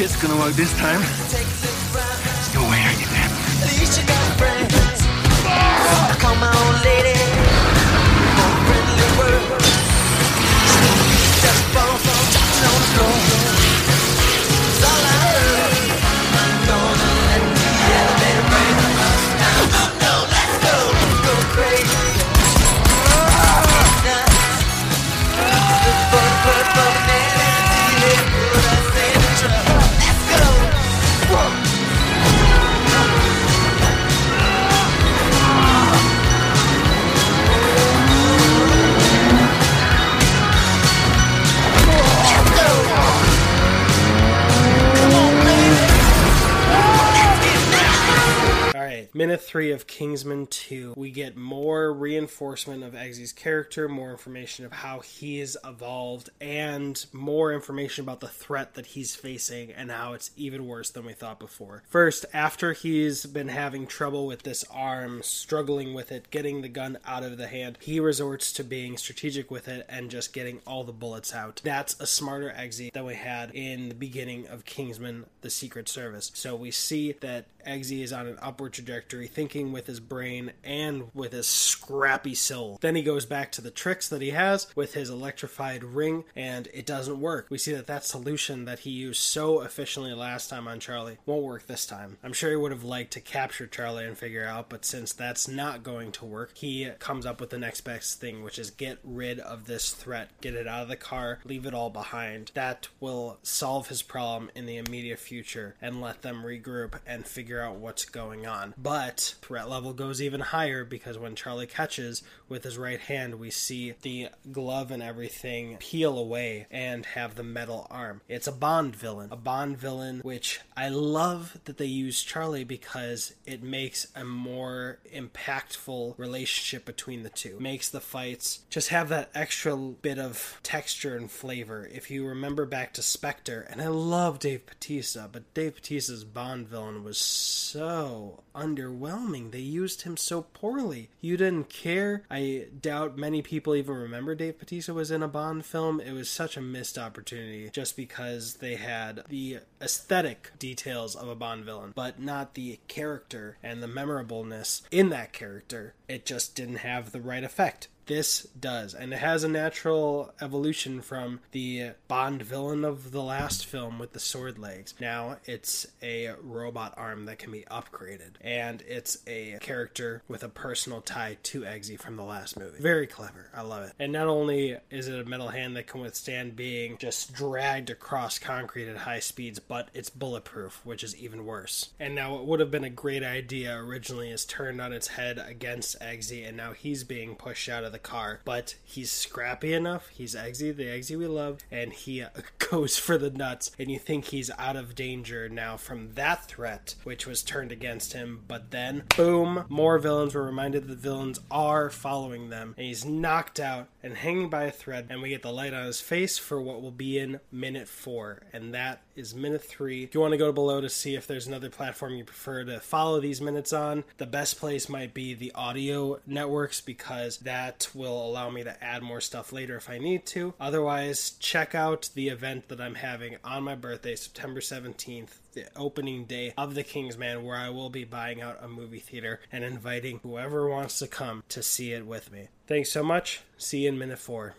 shit's gonna work this time. Minute three of Kingsman 2. We get more reinforcement of Eggsy's character, more information of how he is evolved, and more information about the threat that he's facing and how it's even worse than we thought before. First, after he's been having trouble with this arm, struggling with it, getting the gun out of the hand, he resorts to being strategic with it and just getting all the bullets out. That's a smarter Eggsy than we had in the beginning of Kingsman The Secret Service. So we see that Eggsy is on an upward trajectory, thinking with his brain and with his scrappy soul. Then he goes back to the tricks that he has with his electrified ring, and it doesn't work. We see that that solution that he used so efficiently last time on Charlie won't work this time. I'm sure he would have liked to capture Charlie and figure out, but since that's not going to work, he comes up with the next best thing, which is get rid of this threat, get it out of the car, leave it all behind. That will solve his problem in the immediate future and let them regroup and figure out what's going on. But threat level goes even higher because when Charlie catches with his right hand, we see the glove and everything peel away and have the metal arm. It's a Bond villain, a Bond villain, which I love that they use Charlie because it makes a more impactful relationship between the two. Makes the fights just have that extra bit of texture and flavor. If you remember back to Spectre, and I love Dave Batista, but Dave Batista's Bond villain was so underwhelming. They used him so poorly. You didn't care. I doubt many people even remember Dave Batista was in a Bond film. It was such a missed opportunity just because they had the aesthetic details of a Bond villain, but not the character and the memorableness in that character. It just didn't have the right effect. This does, and it has a natural evolution from the Bond villain of the last film with the sword legs. Now it's a robot arm that can be upgraded, and it's a character with a personal tie to Eggsy from the last movie. Very clever. I love it. And not only is it a metal hand that can withstand being just dragged across concrete at high speeds, but it's bulletproof, which is even worse. And now what would have been a great idea originally is turned on its head against Eggsy, and now he's being pushed out of the car. But he's scrappy enough. He's Eggsy, the Eggsy we love, and he uh, goes for the nuts. And you think he's out of danger now from that threat, which was turned against him. But then, boom, more villains were reminded that the villains are following them, and he's knocked out and hanging by a thread. And we get the light on his face for what will be in minute four, and that is minute three. If you want to go below to see if there's another platform you prefer to follow these minutes on, the best place might be the audio networks because that will allow me to add more stuff later if I need to. Otherwise, check out the event that I'm having on my birthday, September 17th. The opening day of the Kingsman, where I will be buying out a movie theater and inviting whoever wants to come to see it with me. Thanks so much. See you in minute four.